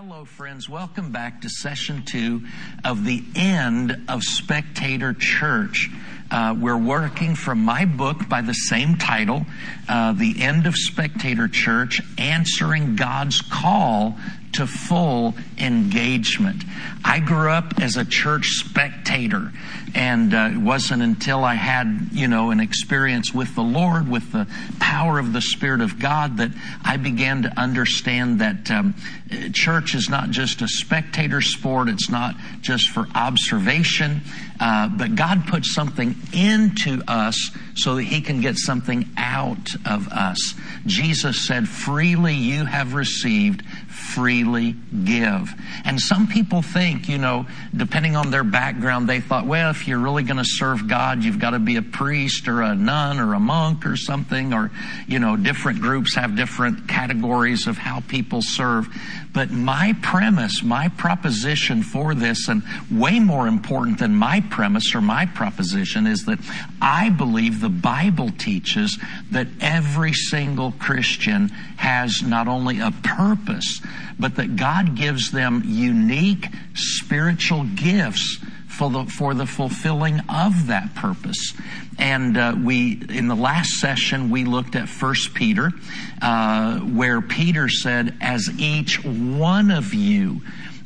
Hello, friends. Welcome back to session two of the end of Spectator Church. Uh, we're working from my book by the same title, uh, The End of Spectator Church, Answering God's Call to Full Engagement. I grew up as a church spectator, and uh, it wasn't until I had, you know, an experience with the Lord, with the power of the Spirit of God, that I began to understand that um, church is not just a spectator sport, it's not just for observation, uh, but God puts something into us so that He can get something out of us. Jesus said, Freely you have received, freely give. And some people think, you know, depending on their background, they thought, well, if you're really going to serve God, you've got to be a priest or a nun or a monk or something, or, you know, different groups have different categories of how people serve. But my premise, my proposition for this, and way more important than my premise or my proposition, is that I believe the Bible teaches that every single Christian has not only a purpose, but that God gives them unique spiritual gifts for the, for the fulfilling of that purpose. And uh, we, in the last session, we looked at First Peter, uh, where Peter said, "As each one of you,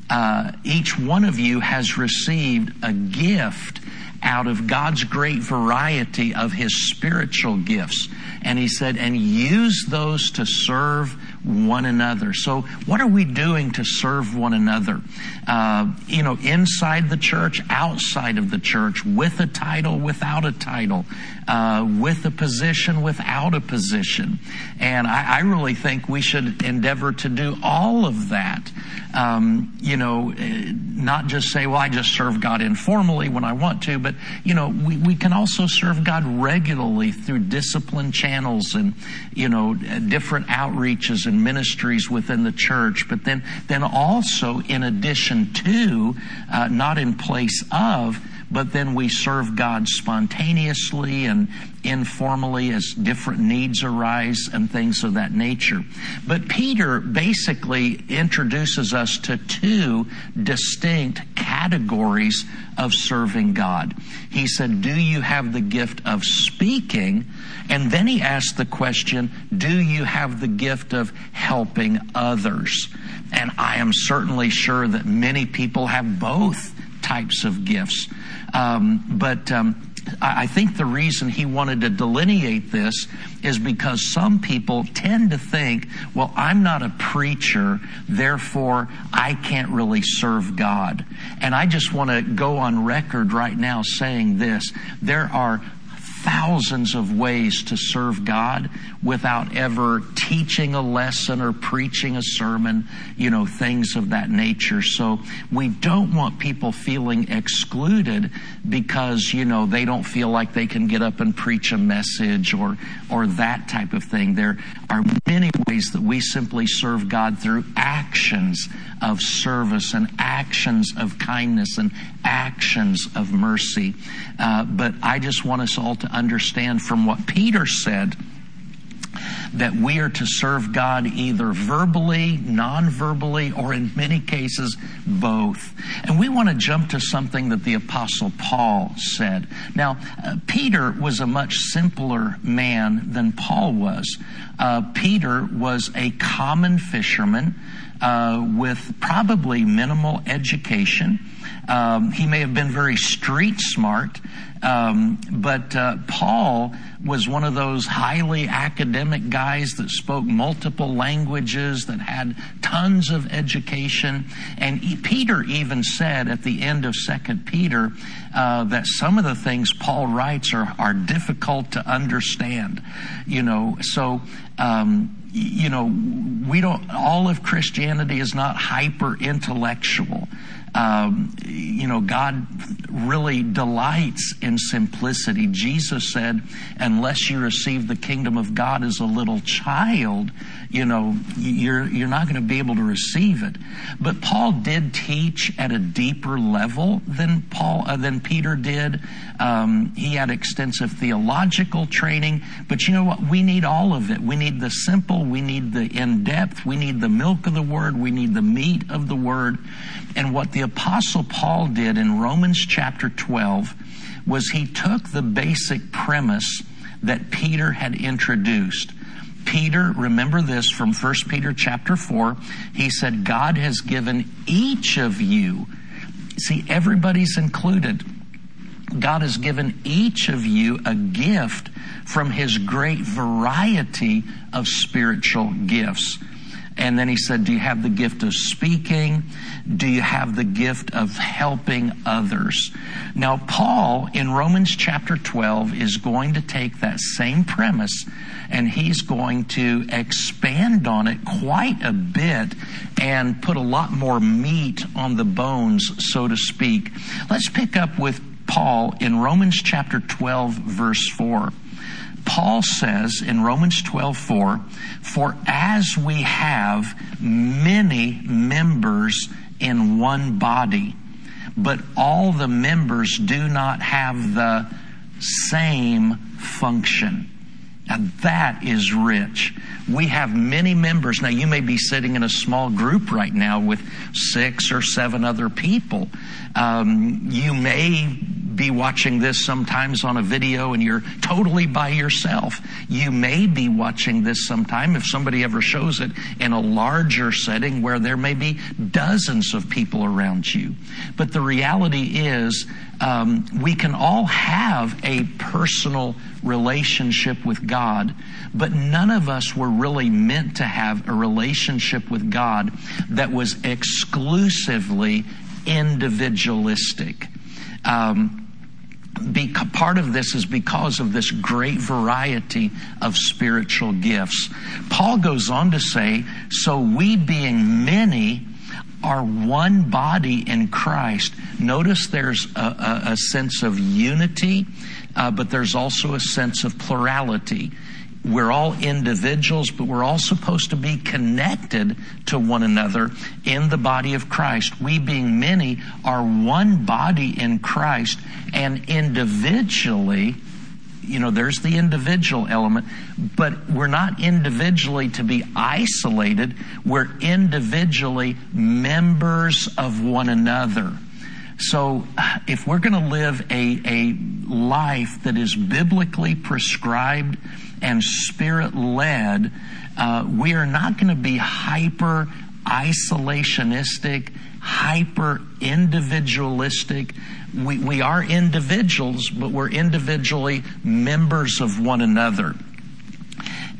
uh, each one of you has received a gift." out of God's great variety of his spiritual gifts. And he said, and use those to serve one another. So, what are we doing to serve one another? Uh, you know, inside the church, outside of the church, with a title, without a title, uh, with a position, without a position. And I, I, really think we should endeavor to do all of that. Um, you know, eh, not just say, well, I just serve God informally when I want to, but, you know, we, we can also serve God regularly through discipline channels and, you know, different outreaches and ministries within the church. But then, then also in addition to, uh, not in place of, but then we serve God spontaneously and informally as different needs arise and things of that nature. But Peter basically introduces us to two distinct categories of serving God. He said, Do you have the gift of speaking? And then he asked the question, Do you have the gift of helping others? And I am certainly sure that many people have both types of gifts. Um, but um, I think the reason he wanted to delineate this is because some people tend to think, well, I'm not a preacher, therefore I can't really serve God. And I just want to go on record right now saying this. There are thousands of ways to serve God without ever teaching a lesson or preaching a sermon, you know, things of that nature. So we don't want people feeling excluded because, you know, they don't feel like they can get up and preach a message or, or that type of thing. There are many ways that we simply serve God through actions of service and actions of kindness and actions of mercy. Uh, but I just want us all to understand from what Peter said that we are to serve God either verbally, non verbally, or in many cases, both. And we want to jump to something that the Apostle Paul said. Now, uh, Peter was a much simpler man than Paul was. Uh, Peter was a common fisherman uh, with probably minimal education. Um, he may have been very street smart, um, but uh, Paul was one of those highly academic guys that spoke multiple languages, that had tons of education. And Peter even said at the end of Second Peter uh, that some of the things Paul writes are, are difficult to understand. You know, so. Um, you know, we don't, all of Christianity is not hyper intellectual. Um, you know, God really delights in simplicity. Jesus said, unless you receive the kingdom of God as a little child, you know, you're, you're not going to be able to receive it. But Paul did teach at a deeper level than Paul, uh, than Peter did. Um, he had extensive theological training, but you know what? We need all of it. We need the simple, we need the in depth, we need the milk of the word, we need the meat of the word. And what the apostle Paul did in Romans chapter 12 was he took the basic premise that Peter had introduced. Peter, remember this from 1 Peter chapter 4, he said, God has given each of you, see, everybody's included. God has given each of you a gift from his great variety of spiritual gifts. And then he said, Do you have the gift of speaking? Do you have the gift of helping others? Now, Paul in Romans chapter 12 is going to take that same premise and he's going to expand on it quite a bit and put a lot more meat on the bones, so to speak. Let's pick up with Paul in Romans chapter 12, verse 4. Paul says in Romans 12, 4, for as we have many members in one body, but all the members do not have the same function. And that is rich. We have many members. Now, you may be sitting in a small group right now with six or seven other people. Um, you may be watching this sometimes on a video and you're totally by yourself. You may be watching this sometime if somebody ever shows it in a larger setting where there may be dozens of people around you. But the reality is, um, we can all have a personal relationship with God, but none of us were really meant to have a relationship with God that was exclusively individualistic. Um, be, part of this is because of this great variety of spiritual gifts. Paul goes on to say, so we being many are one body in Christ. Notice there's a, a, a sense of unity, uh, but there's also a sense of plurality. We're all individuals, but we're all supposed to be connected to one another in the body of Christ. We being many are one body in Christ and individually, you know, there's the individual element, but we're not individually to be isolated. We're individually members of one another. So, if we're going to live a, a life that is biblically prescribed and spirit led, uh, we are not going to be hyper isolationistic, hyper individualistic. We, we are individuals, but we're individually members of one another.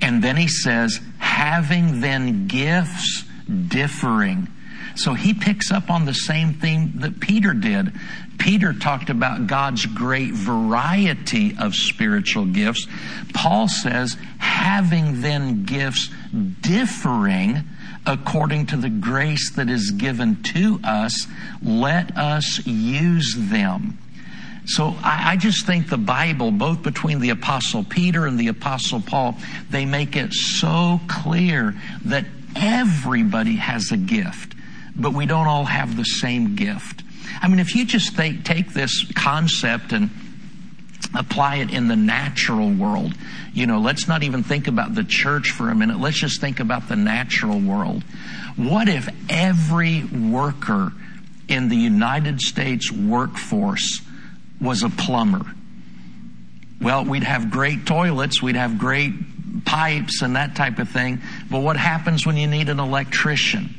And then he says, having then gifts differing. So he picks up on the same theme that Peter did. Peter talked about God's great variety of spiritual gifts. Paul says, having then gifts differing according to the grace that is given to us, let us use them. So I, I, just think the Bible, both between the Apostle Peter and the Apostle Paul, they make it so clear that everybody has a gift, but we don't all have the same gift. I mean, if you just take, take this concept and apply it in the natural world, you know, let's not even think about the church for a minute. Let's just think about the natural world. What if every worker in the United States workforce was a plumber? Well, we'd have great toilets, we'd have great pipes and that type of thing. But what happens when you need an electrician?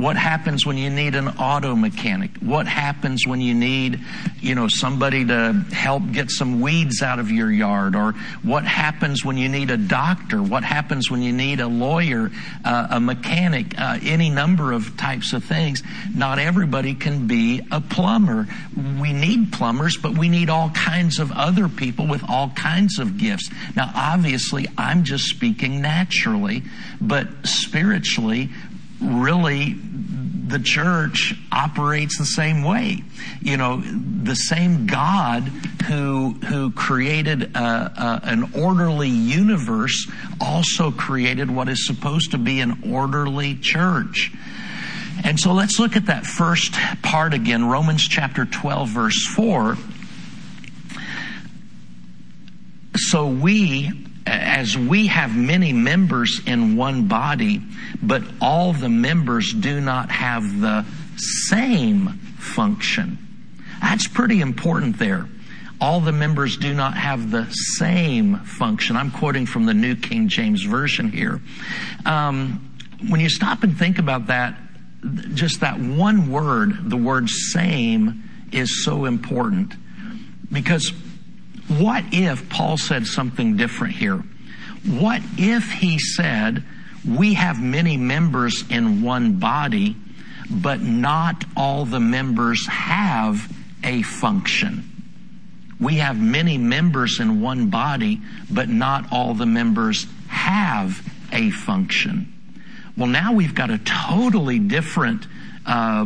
What happens when you need an auto mechanic? What happens when you need, you know, somebody to help get some weeds out of your yard? Or what happens when you need a doctor? What happens when you need a lawyer, uh, a mechanic, uh, any number of types of things? Not everybody can be a plumber. We need plumbers, but we need all kinds of other people with all kinds of gifts. Now, obviously, I'm just speaking naturally, but spiritually, really the church operates the same way. You know, the same God who who created a, a, an orderly universe also created what is supposed to be an orderly church. And so let's look at that first part again, Romans chapter 12 verse 4. So we as we have many members in one body, but all the members do not have the same function. That's pretty important there. All the members do not have the same function. I'm quoting from the New King James Version here. Um, when you stop and think about that, just that one word, the word same, is so important. Because what if Paul said something different here? What if he said, we have many members in one body, but not all the members have a function? We have many members in one body, but not all the members have a function. Well, now we've got a totally different uh,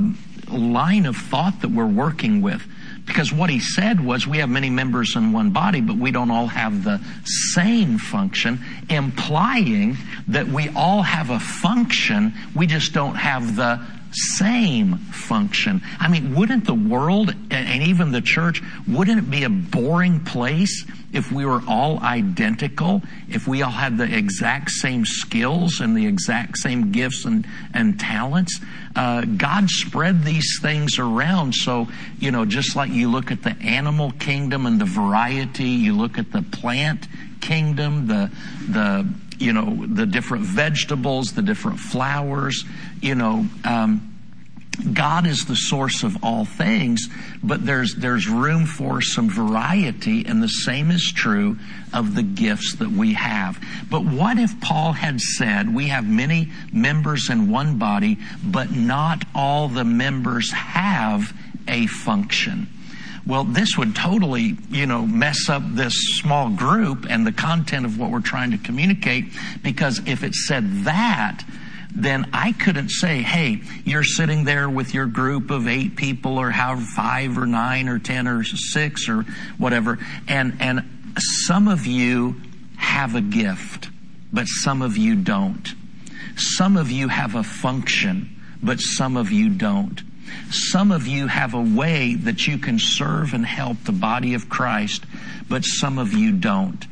line of thought that we're working with. Because what he said was we have many members in one body, but we don't all have the same function, implying that we all have a function, we just don't have the same function. I mean, wouldn't the world and even the church, wouldn't it be a boring place if we were all identical, if we all had the exact same skills and the exact same gifts and, and talents? Uh, God spread these things around. So, you know, just like you look at the animal kingdom and the variety, you look at the plant kingdom, the, the, you know, the different vegetables, the different flowers, you know, um, God is the source of all things, but there's, there's room for some variety, and the same is true of the gifts that we have. But what if Paul had said, we have many members in one body, but not all the members have a function? Well, this would totally, you know, mess up this small group and the content of what we're trying to communicate because if it said that, then I couldn't say, hey, you're sitting there with your group of eight people or however five or nine or ten or six or whatever, and, and some of you have a gift, but some of you don't. Some of you have a function, but some of you don't. Some of you have a way that you can serve and help the body of Christ, but some of you don't.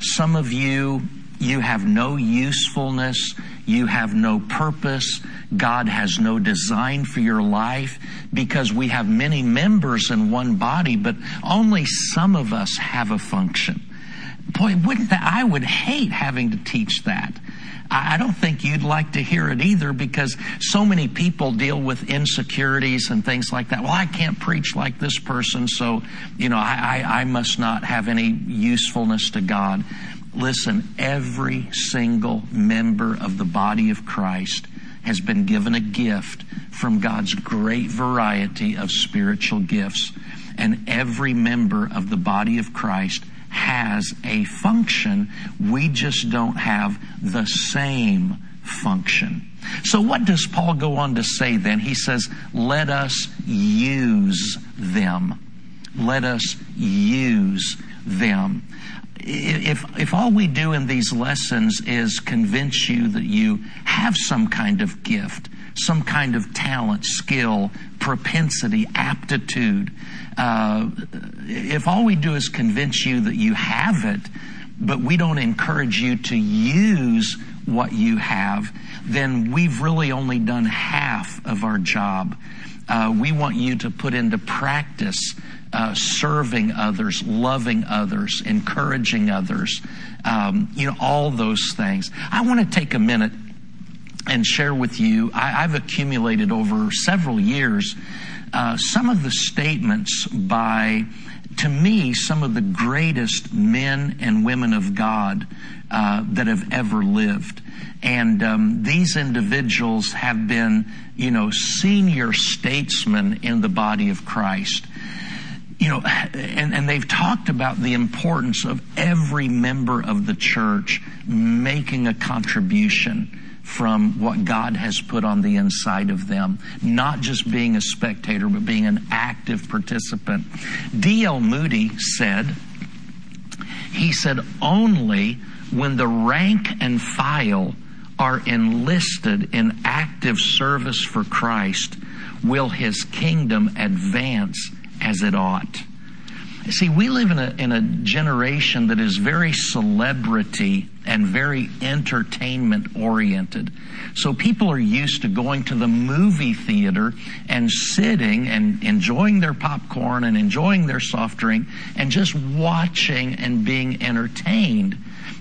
Some of you, you have no usefulness. You have no purpose. God has no design for your life because we have many members in one body, but only some of us have a function. Boy, wouldn't that, I would hate having to teach that. I don't think you'd like to hear it either because so many people deal with insecurities and things like that. Well, I can't preach like this person, so, you know, I, I, I must not have any usefulness to God. Listen, every single member of the body of Christ has been given a gift from God's great variety of spiritual gifts. And every member of the body of Christ has a function. We just don't have the same function. So what does Paul go on to say then? He says, let us use them. Let us use them. If, if all we do in these lessons is convince you that you have some kind of gift, some kind of talent, skill, propensity, aptitude, uh, if all we do is convince you that you have it, but we don't encourage you to use what you have, then we've really only done half of our job. Uh, we want you to put into practice uh, serving others, loving others, encouraging others, um, you know, all those things. I want to take a minute and share with you. I, have accumulated over several years uh, some of the statements by, to me, some of the greatest men and women of God uh, that have ever lived. And um, these individuals have been, you know, senior statesmen in the body of Christ. You know, and, and they've talked about the importance of every member of the church making a contribution from what God has put on the inside of them. Not just being a spectator, but being an active participant. D.L. Moody said, he said, only when the rank and file are enlisted in active service for Christ will his kingdom advance as it ought. See, we live in a, in a generation that is very celebrity and very entertainment oriented. So people are used to going to the movie theater and sitting and enjoying their popcorn and enjoying their soft drink and just watching and being entertained.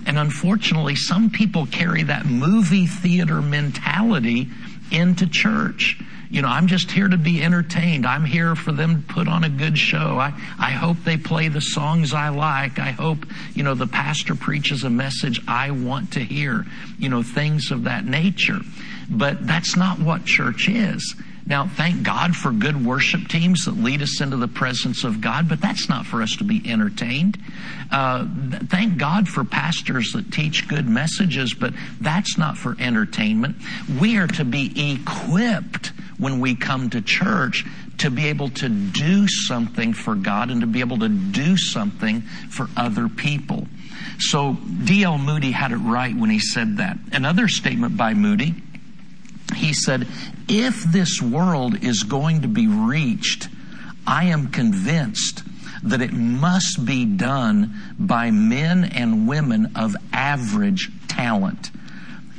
And unfortunately, some people carry that movie theater mentality into church you know, I'm just here to be entertained. I'm here for them to put on a good show. I, I hope they play the songs I like. I hope, you know, the pastor preaches a message I want to hear, you know, things of that nature. But that's not what church is. Now, thank God for good worship teams that lead us into the presence of God, but that's not for us to be entertained. Uh, thank God for pastors that teach good messages, but that's not for entertainment. We are to be equipped when we come to church to be able to do something for God and to be able to do something for other people. So D.L. Moody had it right when he said that. Another statement by Moody, he said, if this world is going to be reached, I am convinced that it must be done by men and women of average talent.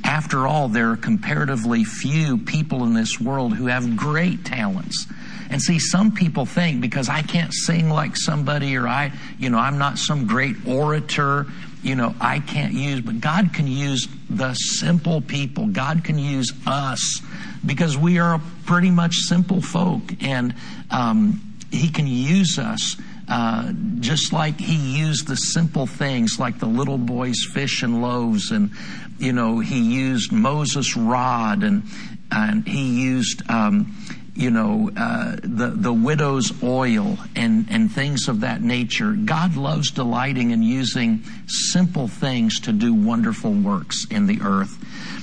After all, there are comparatively few people in this world who have great talents. And see, some people think because I can't sing like somebody or I, you know, I'm not some great orator, you know, I can't use, but God can use the simple people. God can use us because we are pretty much simple folk and um, He can use us. Uh, just like he used the simple things like the little boy's fish and loaves and you know he used moses rod and and he used um, you know uh, the the widow's oil and and things of that nature god loves delighting in using simple things to do wonderful works in the earth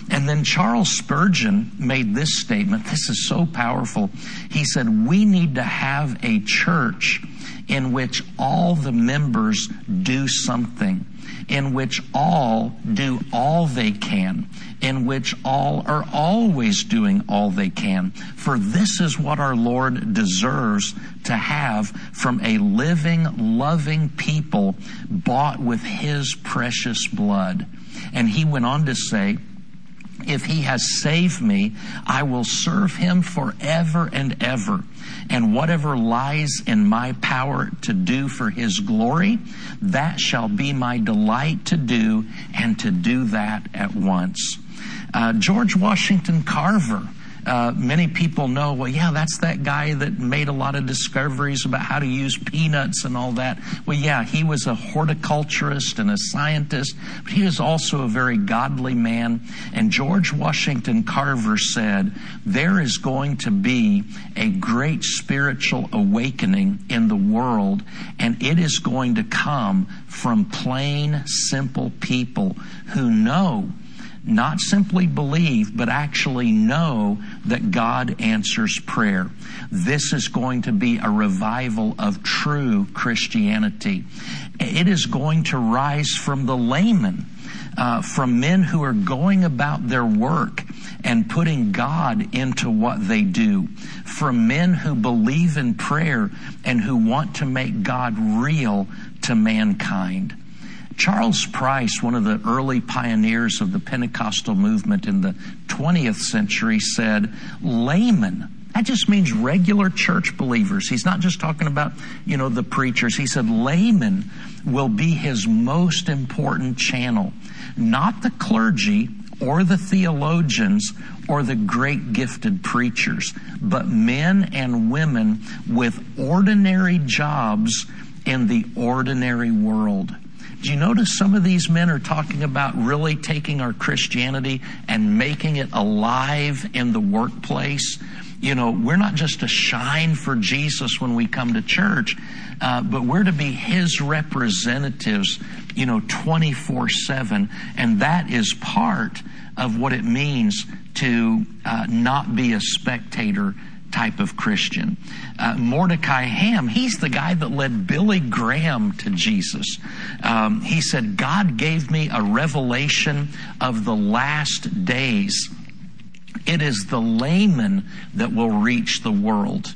and then Charles Spurgeon made this statement. This is so powerful. He said, We need to have a church in which all the members do something, in which all do all they can, in which all are always doing all they can. For this is what our Lord deserves to have from a living, loving people bought with His precious blood. And he went on to say, if he has saved me, I will serve him forever and ever. And whatever lies in my power to do for his glory, that shall be my delight to do, and to do that at once. Uh, George Washington Carver uh, many people know, well, yeah, that's that guy that made a lot of discoveries about how to use peanuts and all that. Well, yeah, he was a horticulturist and a scientist, but he was also a very godly man. And George Washington Carver said, there is going to be a great spiritual awakening in the world, and it is going to come from plain, simple people who know not simply believe, but actually know that God answers prayer. This is going to be a revival of true Christianity. It is going to rise from the layman, uh, from men who are going about their work and putting God into what they do, from men who believe in prayer and who want to make God real to mankind. Charles Price, one of the early pioneers of the Pentecostal movement in the 20th century, said, laymen. That just means regular church believers. He's not just talking about, you know, the preachers. He said laymen will be his most important channel. Not the clergy or the theologians or the great gifted preachers, but men and women with ordinary jobs in the ordinary world. Do you notice some of these men are talking about really taking our Christianity and making it alive in the workplace? you know, we're not just to shine for Jesus when we come to church, uh, but we're to be His representatives, you know, 24 7. And that is part of what it means to uh, not be a spectator type of Christian. Uh, Mordecai Ham, he's the guy that led Billy Graham to Jesus. Um, he said, God gave me a revelation of the last days. It is the layman that will reach the world.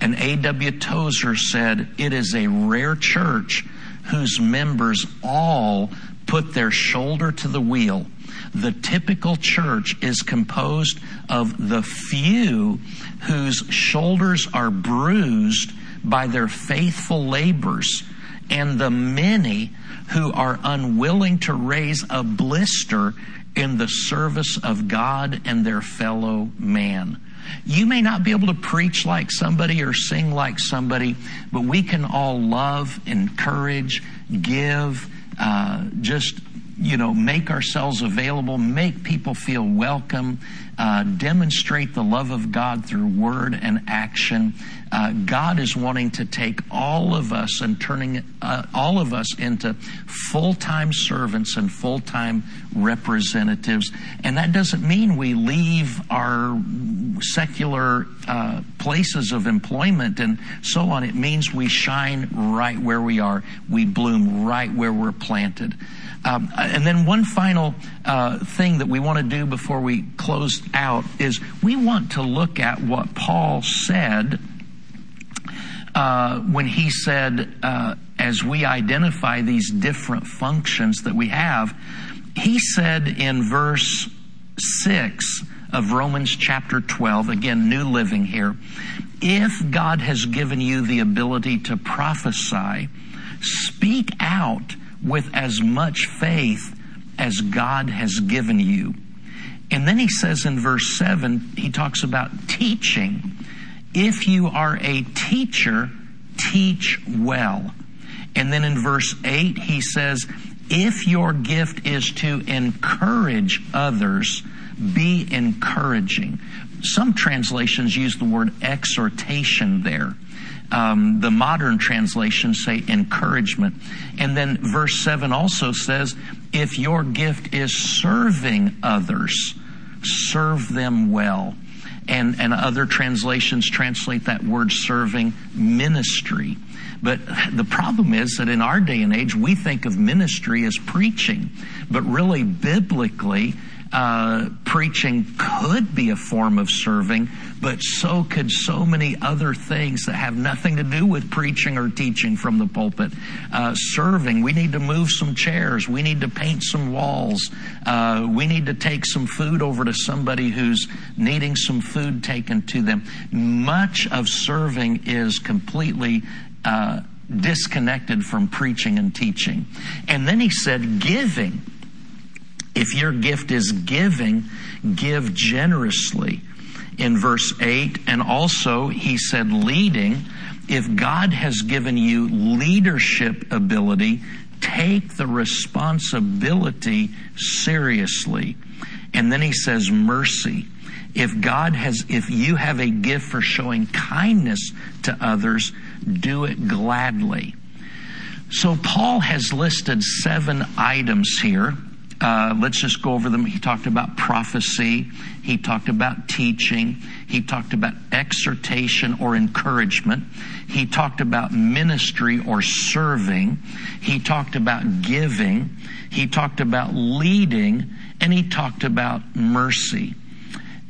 And A.W. Tozer said, It is a rare church whose members all put their shoulder to the wheel. The typical church is composed of the few whose shoulders are bruised by their faithful labors and the many who are unwilling to raise a blister in the service of God and their fellow man. You may not be able to preach like somebody or sing like somebody, but we can all love, encourage, give, uh, just you know, make ourselves available, make people feel welcome, uh, demonstrate the love of God through word and action. Uh, God is wanting to take all of us and turning uh, all of us into full time servants and full time representatives. And that doesn't mean we leave our secular uh, places of employment and so on. It means we shine right where we are, we bloom right where we're planted. Um, and then one final uh, thing that we want to do before we close out is we want to look at what Paul said uh, when he said, uh, as we identify these different functions that we have, he said in verse 6 of Romans chapter 12, again, New Living here, if God has given you the ability to prophesy, speak out with as much faith as God has given you. And then he says in verse 7, he talks about teaching. If you are a teacher, teach well. And then in verse 8, he says, if your gift is to encourage others, be encouraging. Some translations use the word exhortation there. Um, the modern translations say encouragement. And then verse 7 also says, if your gift is serving others, serve them well. And, and other translations translate that word serving ministry. But the problem is that in our day and age, we think of ministry as preaching. But really, biblically, uh, preaching could be a form of serving, but so could so many other things that have nothing to do with preaching or teaching from the pulpit. Uh, serving, we need to move some chairs, we need to paint some walls, uh, we need to take some food over to somebody who's needing some food taken to them. Much of serving is completely uh, disconnected from preaching and teaching. And then he said, giving if your gift is giving, give generously. In verse 8, and also he said leading, if God has given you leadership ability, take the responsibility seriously. And then he says mercy. If God has, if you have a gift for showing kindness to others, do it gladly. So Paul has listed seven items here uh, let's just go over them. He talked about prophecy. He talked about teaching. He talked about exhortation or encouragement. He talked about ministry or serving. He talked about giving. He talked about leading. And he talked about mercy.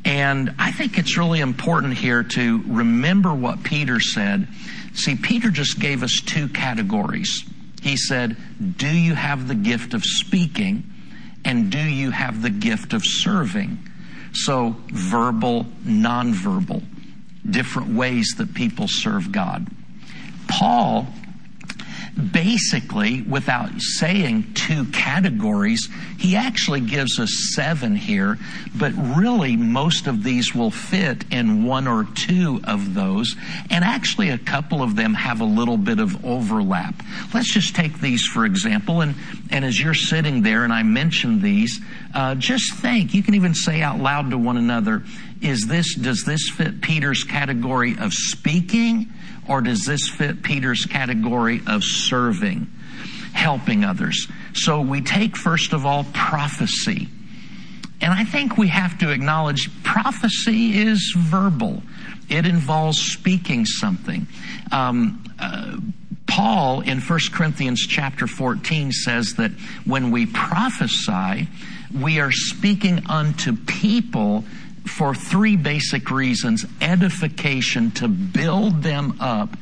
And I think it's really important here to remember what Peter said. See, Peter just gave us two categories. He said, Do you have the gift of speaking? And do you have the gift of serving? So, verbal, nonverbal, different ways that people serve God. Paul basically, without saying two categories, he actually gives us seven here, but really most of these will fit in one or two of those, and actually a couple of them have a little bit of overlap. Let's just take these for example, and, and as you're sitting there and I mention these, uh, just think, you can even say out loud to one another, is this, does this fit Peter's category of speaking or does this fit Peter's category of serving, helping others? So we take first of all prophecy. And I think we have to acknowledge prophecy is verbal. It involves speaking something. Um, uh, Paul in 1 Corinthians chapter 14 says that when we prophesy, we are speaking unto people for three basic reasons. Edification, to build them up,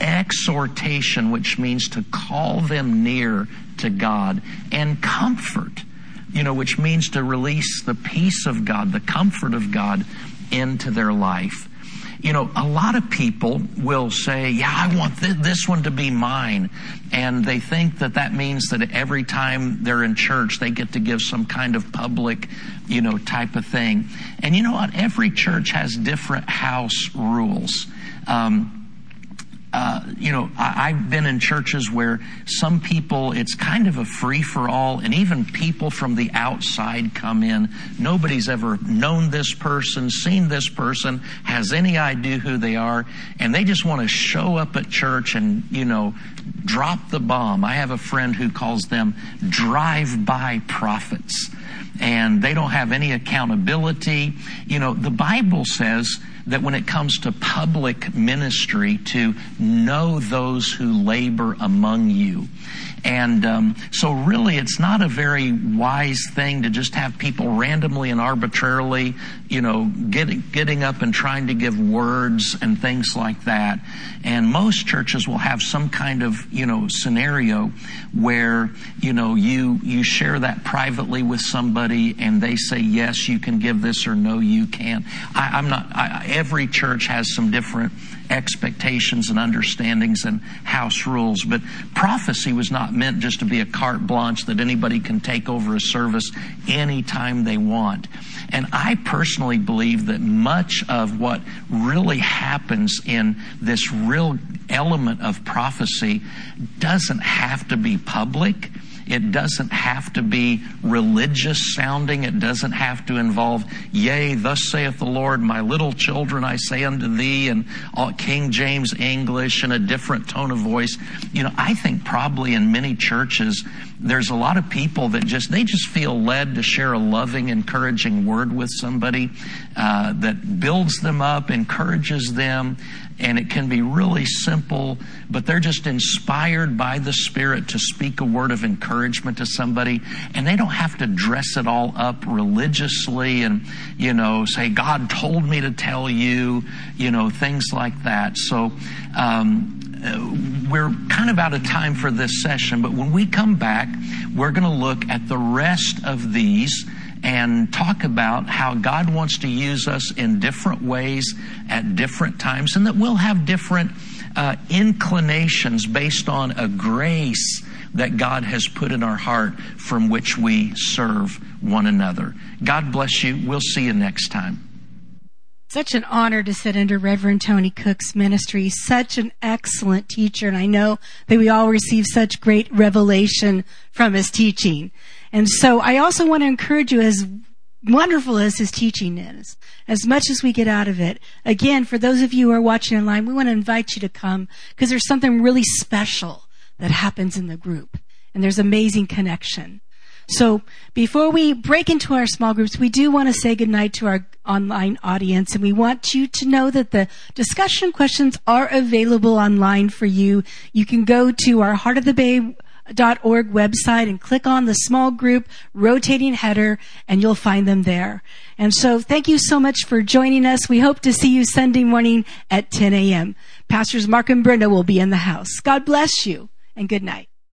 exhortation, which means to call them near to God, and comfort, you know, which means to release the peace of God, the comfort of God into their life. You know, a lot of people will say, yeah, I want th- this one to be mine. And they think that that means that every time they're in church, they get to give some kind of public, you know, type of thing. And you know what? Every church has different house rules. Um, uh, you know, I, have been in churches where some people, it's kind of a free for all, and even people from the outside come in. Nobody's ever known this person, seen this person, has any idea who they are, and they just want to show up at church and, you know, drop the bomb. I have a friend who calls them drive by prophets, and they don't have any accountability. You know, the Bible says, that when it comes to public ministry, to know those who labor among you. And um, so, really, it's not a very wise thing to just have people randomly and arbitrarily, you know, getting getting up and trying to give words and things like that. And most churches will have some kind of, you know, scenario where, you know, you you share that privately with somebody, and they say yes, you can give this, or no, you can't. I, am not. I, every church has some different expectations and understandings and house rules. But prophecy was not meant just to be a carte blanche that anybody can take over a service anytime they want. And I personally believe that much of what really happens in this real element of prophecy doesn't have to be public. It doesn't have to be religious sounding. It doesn't have to involve, yea, thus saith the Lord, my little children I say unto thee, and King James English and a different tone of voice. You know, I think probably in many churches, there's a lot of people that just, they just feel led to share a loving, encouraging word with somebody uh, that builds them up, encourages them, and it can be really simple, but they're just inspired by the Spirit to speak a word of encouragement to somebody, and they don't have to dress it all up religiously and, you know, say, God told me to tell you, you know, things like that. So, um, we're kind of out of time for this session, but when we come back, we're going to look at the rest of these and talk about how God wants to use us in different ways at different times and that we'll have different uh, inclinations based on a grace that God has put in our heart from which we serve one another. God bless you. We'll see you next time. Such an honor to sit under Reverend Tony Cooke's ministry. Such an excellent teacher. And I know that we all receive such great revelation from his teaching. And so I also want to encourage you as wonderful as his teaching is, as much as we get out of it. Again, for those of you who are watching online, we want to invite you to come because there's something really special that happens in the group and there's amazing connection. So before we break into our small groups, we do want to say goodnight to our online audience and we want you to know that the discussion questions are available online for you. You can go to our Heart of the Bay org website and click on the small group rotating header and you'll find them there. And so thank you so much for joining us. We hope to see you Sunday morning at 10 a.m. Pastors Mark and Brenda will be in the house. God bless you and good night.